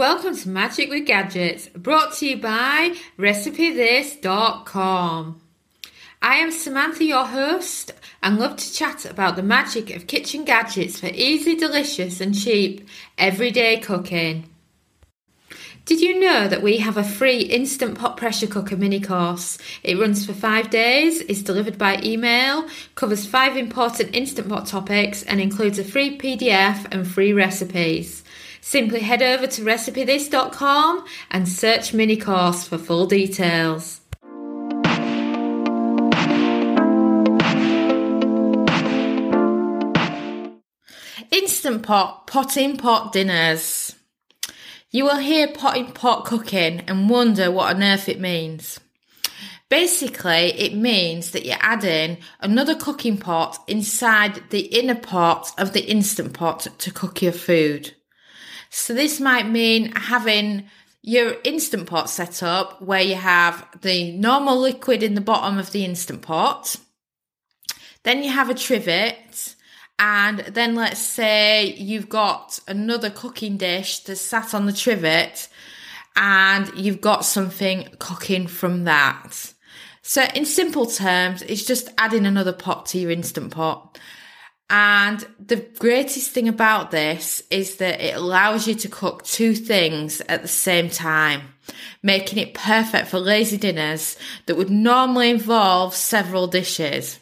Welcome to Magic with Gadgets, brought to you by RecipeThis.com. I am Samantha, your host, and love to chat about the magic of kitchen gadgets for easy, delicious, and cheap everyday cooking. Did you know that we have a free Instant Pot Pressure Cooker mini course? It runs for five days, is delivered by email, covers five important Instant Pot topics, and includes a free PDF and free recipes. Simply head over to recipethis.com and search mini course for full details. Instant Pot Pot in Pot Dinners. You will hear pot in pot cooking and wonder what on earth it means. Basically, it means that you're adding another cooking pot inside the inner pot of the Instant Pot to cook your food. So this might mean having your instant pot set up where you have the normal liquid in the bottom of the instant pot. Then you have a trivet. And then let's say you've got another cooking dish that's sat on the trivet and you've got something cooking from that. So in simple terms, it's just adding another pot to your instant pot. And the greatest thing about this is that it allows you to cook two things at the same time, making it perfect for lazy dinners that would normally involve several dishes.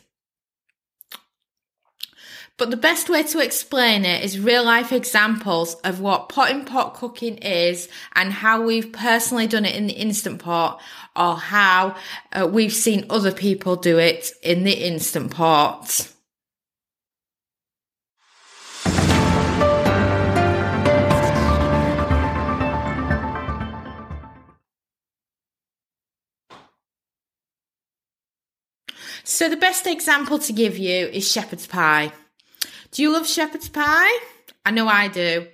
But the best way to explain it is real life examples of what pot in pot cooking is and how we've personally done it in the Instant Pot or how uh, we've seen other people do it in the Instant Pot. So the best example to give you is shepherd's pie. Do you love shepherd's pie? I know I do.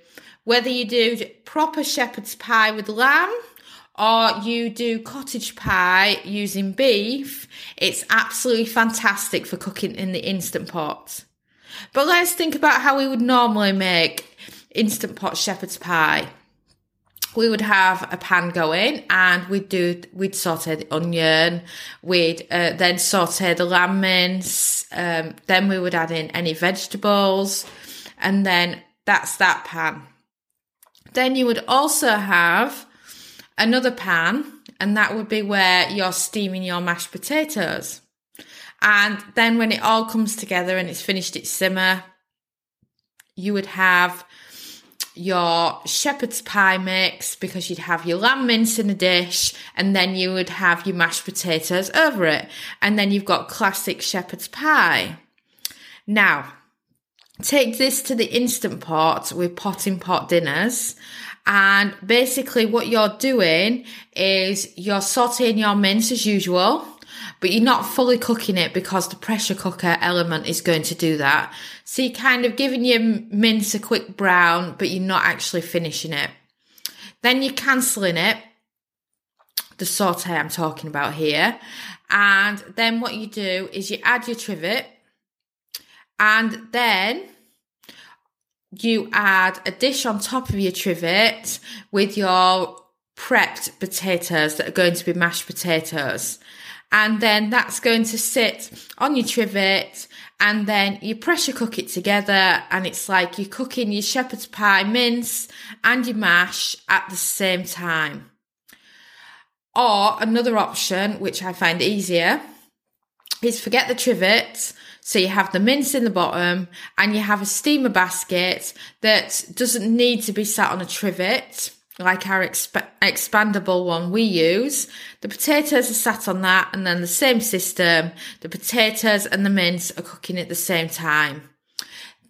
Whether you do proper shepherd's pie with lamb or you do cottage pie using beef, it's absolutely fantastic for cooking in the instant pot. But let's think about how we would normally make instant pot shepherd's pie we would have a pan going and we'd do we'd saute the onion. We'd uh, then saute the lamb mince um, then we would add in any vegetables and then that's that pan. Then you would also have another pan and that would be where you're steaming your mashed potatoes. And then when it all comes together and it's finished its simmer you would have your shepherd's pie mix because you'd have your lamb mince in a dish and then you would have your mashed potatoes over it. And then you've got classic shepherd's pie. Now, take this to the instant pot with pot in pot dinners. And basically what you're doing is you're sauteing your mince as usual but you're not fully cooking it because the pressure cooker element is going to do that. So you're kind of giving your mince a quick brown, but you're not actually finishing it. Then you're cancelling it, the saute I'm talking about here. And then what you do is you add your trivet and then you add a dish on top of your trivet with your prepped potatoes that are going to be mashed potatoes and then that's going to sit on your trivet and then you pressure cook it together and it's like you're cooking your shepherd's pie mince and your mash at the same time. Or another option, which I find easier, is forget the trivet. So you have the mince in the bottom and you have a steamer basket that doesn't need to be sat on a trivet like our exp- expandable one we use. The potatoes are sat on that and then the same system, the potatoes and the mince are cooking at the same time.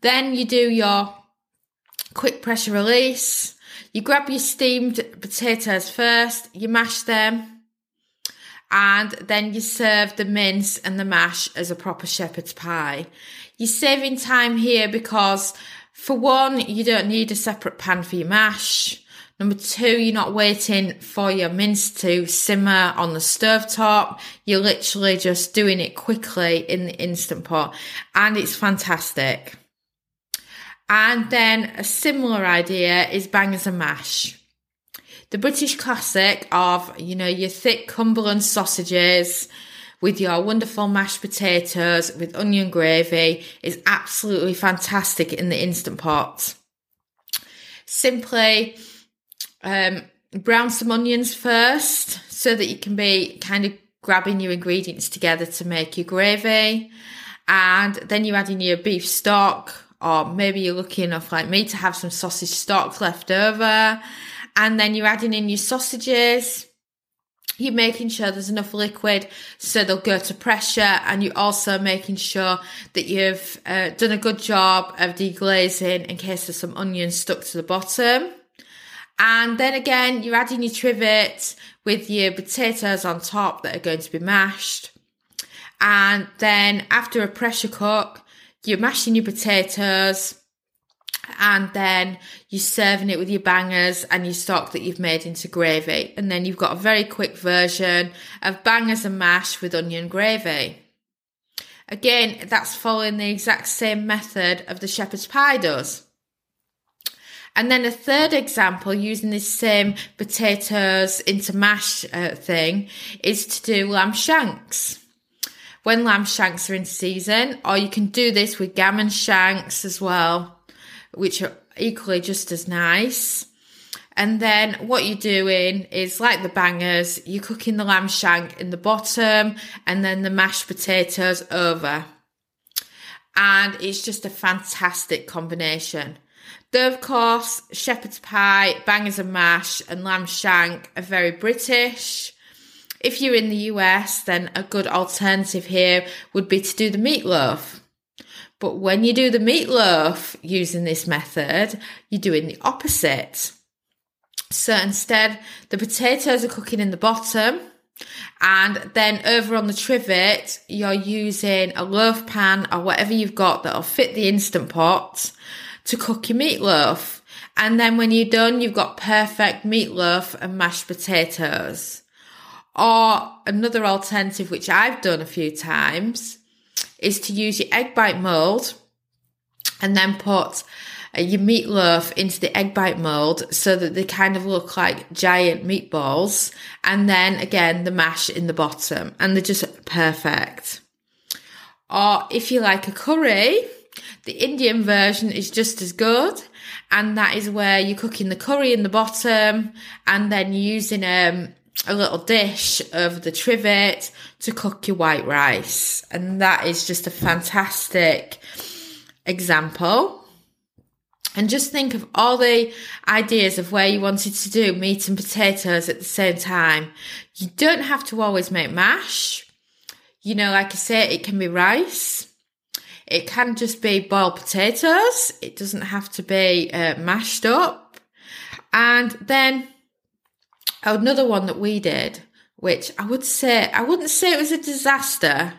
Then you do your quick pressure release. You grab your steamed potatoes first, you mash them, and then you serve the mince and the mash as a proper shepherd's pie. You're saving time here because for one, you don't need a separate pan for your mash. Number two, you're not waiting for your mince to simmer on the stove top. You're literally just doing it quickly in the instant pot and it's fantastic. And then a similar idea is bangers and mash. the British classic of, you know, your thick Cumberland sausages with your wonderful mashed potatoes with onion gravy is absolutely fantastic in the Instant Pot. Simply um, brown some onions first so that you can be kind of grabbing your ingredients together to make your gravy. And then you add in your beef stock, or maybe you're lucky enough like me to have some sausage stock left over. And then you're adding in your sausages. You're making sure there's enough liquid so they'll go to pressure, and you're also making sure that you've uh, done a good job of deglazing in case there's some onions stuck to the bottom. And then again, you're adding your trivet with your potatoes on top that are going to be mashed. And then after a pressure cook, you're mashing your potatoes and then you're serving it with your bangers and your stock that you've made into gravy. And then you've got a very quick version of bangers and mash with onion gravy. Again, that's following the exact same method of the shepherd's pie does. And then a third example using this same potatoes into mash uh, thing is to do lamb shanks. When lamb shanks are in season, or you can do this with gammon shanks as well, which are equally just as nice. And then what you're doing is like the bangers, you're cooking the lamb shank in the bottom and then the mashed potatoes over. And it's just a fantastic combination. Though, of course, shepherd's pie, bangers and mash, and lamb shank are very British. If you're in the US, then a good alternative here would be to do the meatloaf. But when you do the meatloaf using this method, you're doing the opposite. So instead, the potatoes are cooking in the bottom, and then over on the trivet, you're using a loaf pan or whatever you've got that'll fit the instant pot to cook your meatloaf. And then when you're done, you've got perfect meatloaf and mashed potatoes. Or another alternative, which I've done a few times, is to use your egg bite mold and then put uh, your meatloaf into the egg bite mold so that they kind of look like giant meatballs. And then again, the mash in the bottom and they're just perfect. Or if you like a curry, the Indian version is just as good. And that is where you're cooking the curry in the bottom and then using um, a little dish of the trivet to cook your white rice. And that is just a fantastic example. And just think of all the ideas of where you wanted to do meat and potatoes at the same time. You don't have to always make mash. You know, like I say, it can be rice. It can just be boiled potatoes. It doesn't have to be uh, mashed up. And then another one that we did, which I would say, I wouldn't say it was a disaster,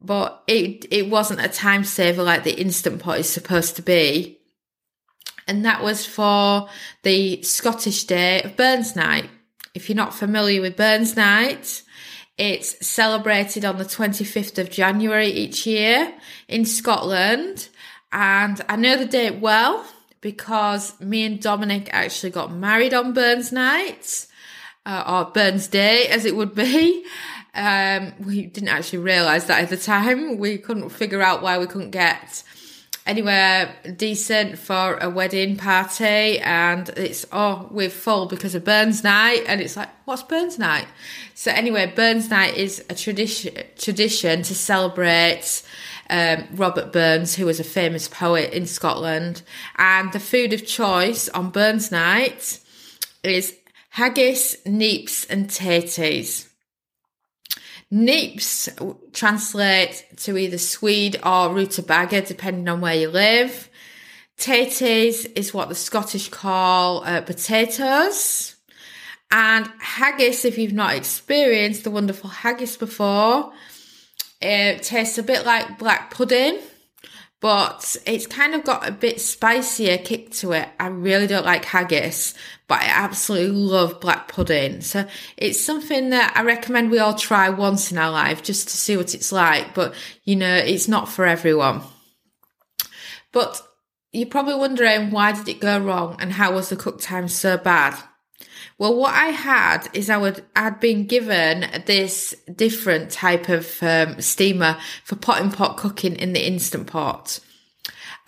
but it, it wasn't a time saver like the Instant Pot is supposed to be. And that was for the Scottish Day of Burns Night. If you're not familiar with Burns Night, it's celebrated on the 25th of January each year in Scotland. And I know the date well because me and Dominic actually got married on Burns Night, uh, or Burns Day as it would be. Um, we didn't actually realise that at the time. We couldn't figure out why we couldn't get anywhere decent for a wedding party and it's oh we're full because of Burns night and it's like what's Burns night? So anyway Burns night is a tradition tradition to celebrate um, Robert Burns who was a famous poet in Scotland. And the food of choice on Burns night is haggis neeps and taties Neeps translate to either swede or rutabaga, depending on where you live. Taties is what the Scottish call uh, potatoes. And haggis, if you've not experienced the wonderful haggis before, it tastes a bit like black pudding but it's kind of got a bit spicier kick to it. I really don't like haggis, but I absolutely love black pudding. So it's something that I recommend we all try once in our life just to see what it's like. But you know, it's not for everyone. But you're probably wondering why did it go wrong and how was the cook time so bad? Well, what I had is I would I'd been given this different type of um, steamer for pot in pot cooking in the instant pot.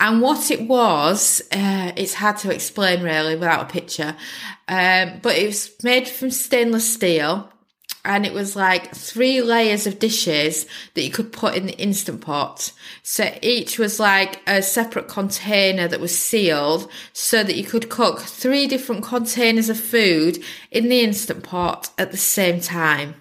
And what it was, uh, it's hard to explain really without a picture. Um, but it was made from stainless steel and it was like three layers of dishes that you could put in the instant pot. So each was like a separate container that was sealed so that you could cook three different containers of food in the instant pot at the same time.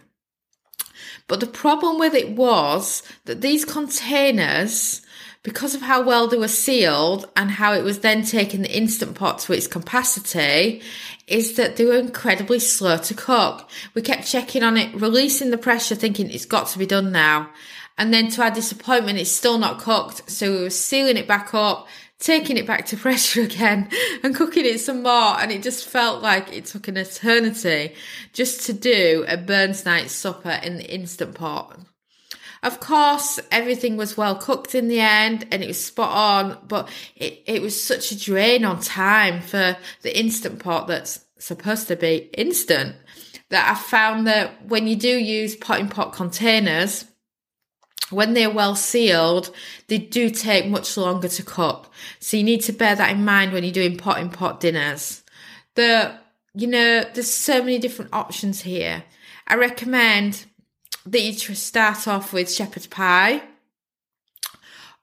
But the problem with it was that these containers because of how well they were sealed and how it was then taking the instant pot to its capacity, is that they were incredibly slow to cook. We kept checking on it, releasing the pressure, thinking it's got to be done now. And then to our disappointment, it's still not cooked. So we were sealing it back up, taking it back to pressure again and cooking it some more. And it just felt like it took an eternity just to do a Burns night supper in the instant pot. Of course, everything was well cooked in the end and it was spot on, but it, it was such a drain on time for the instant pot that's supposed to be instant that I found that when you do use pot in pot containers, when they're well sealed, they do take much longer to cook. So you need to bear that in mind when you're doing pot in pot dinners. The, you know, there's so many different options here. I recommend that you start off with shepherd's pie,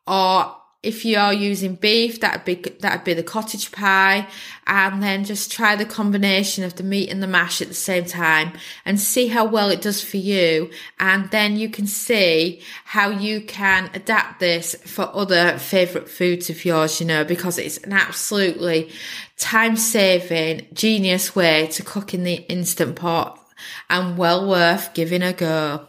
or if you are using beef, that'd be that'd be the cottage pie, and then just try the combination of the meat and the mash at the same time, and see how well it does for you, and then you can see how you can adapt this for other favorite foods of yours. You know, because it's an absolutely time saving, genius way to cook in the instant pot, and well worth giving a go.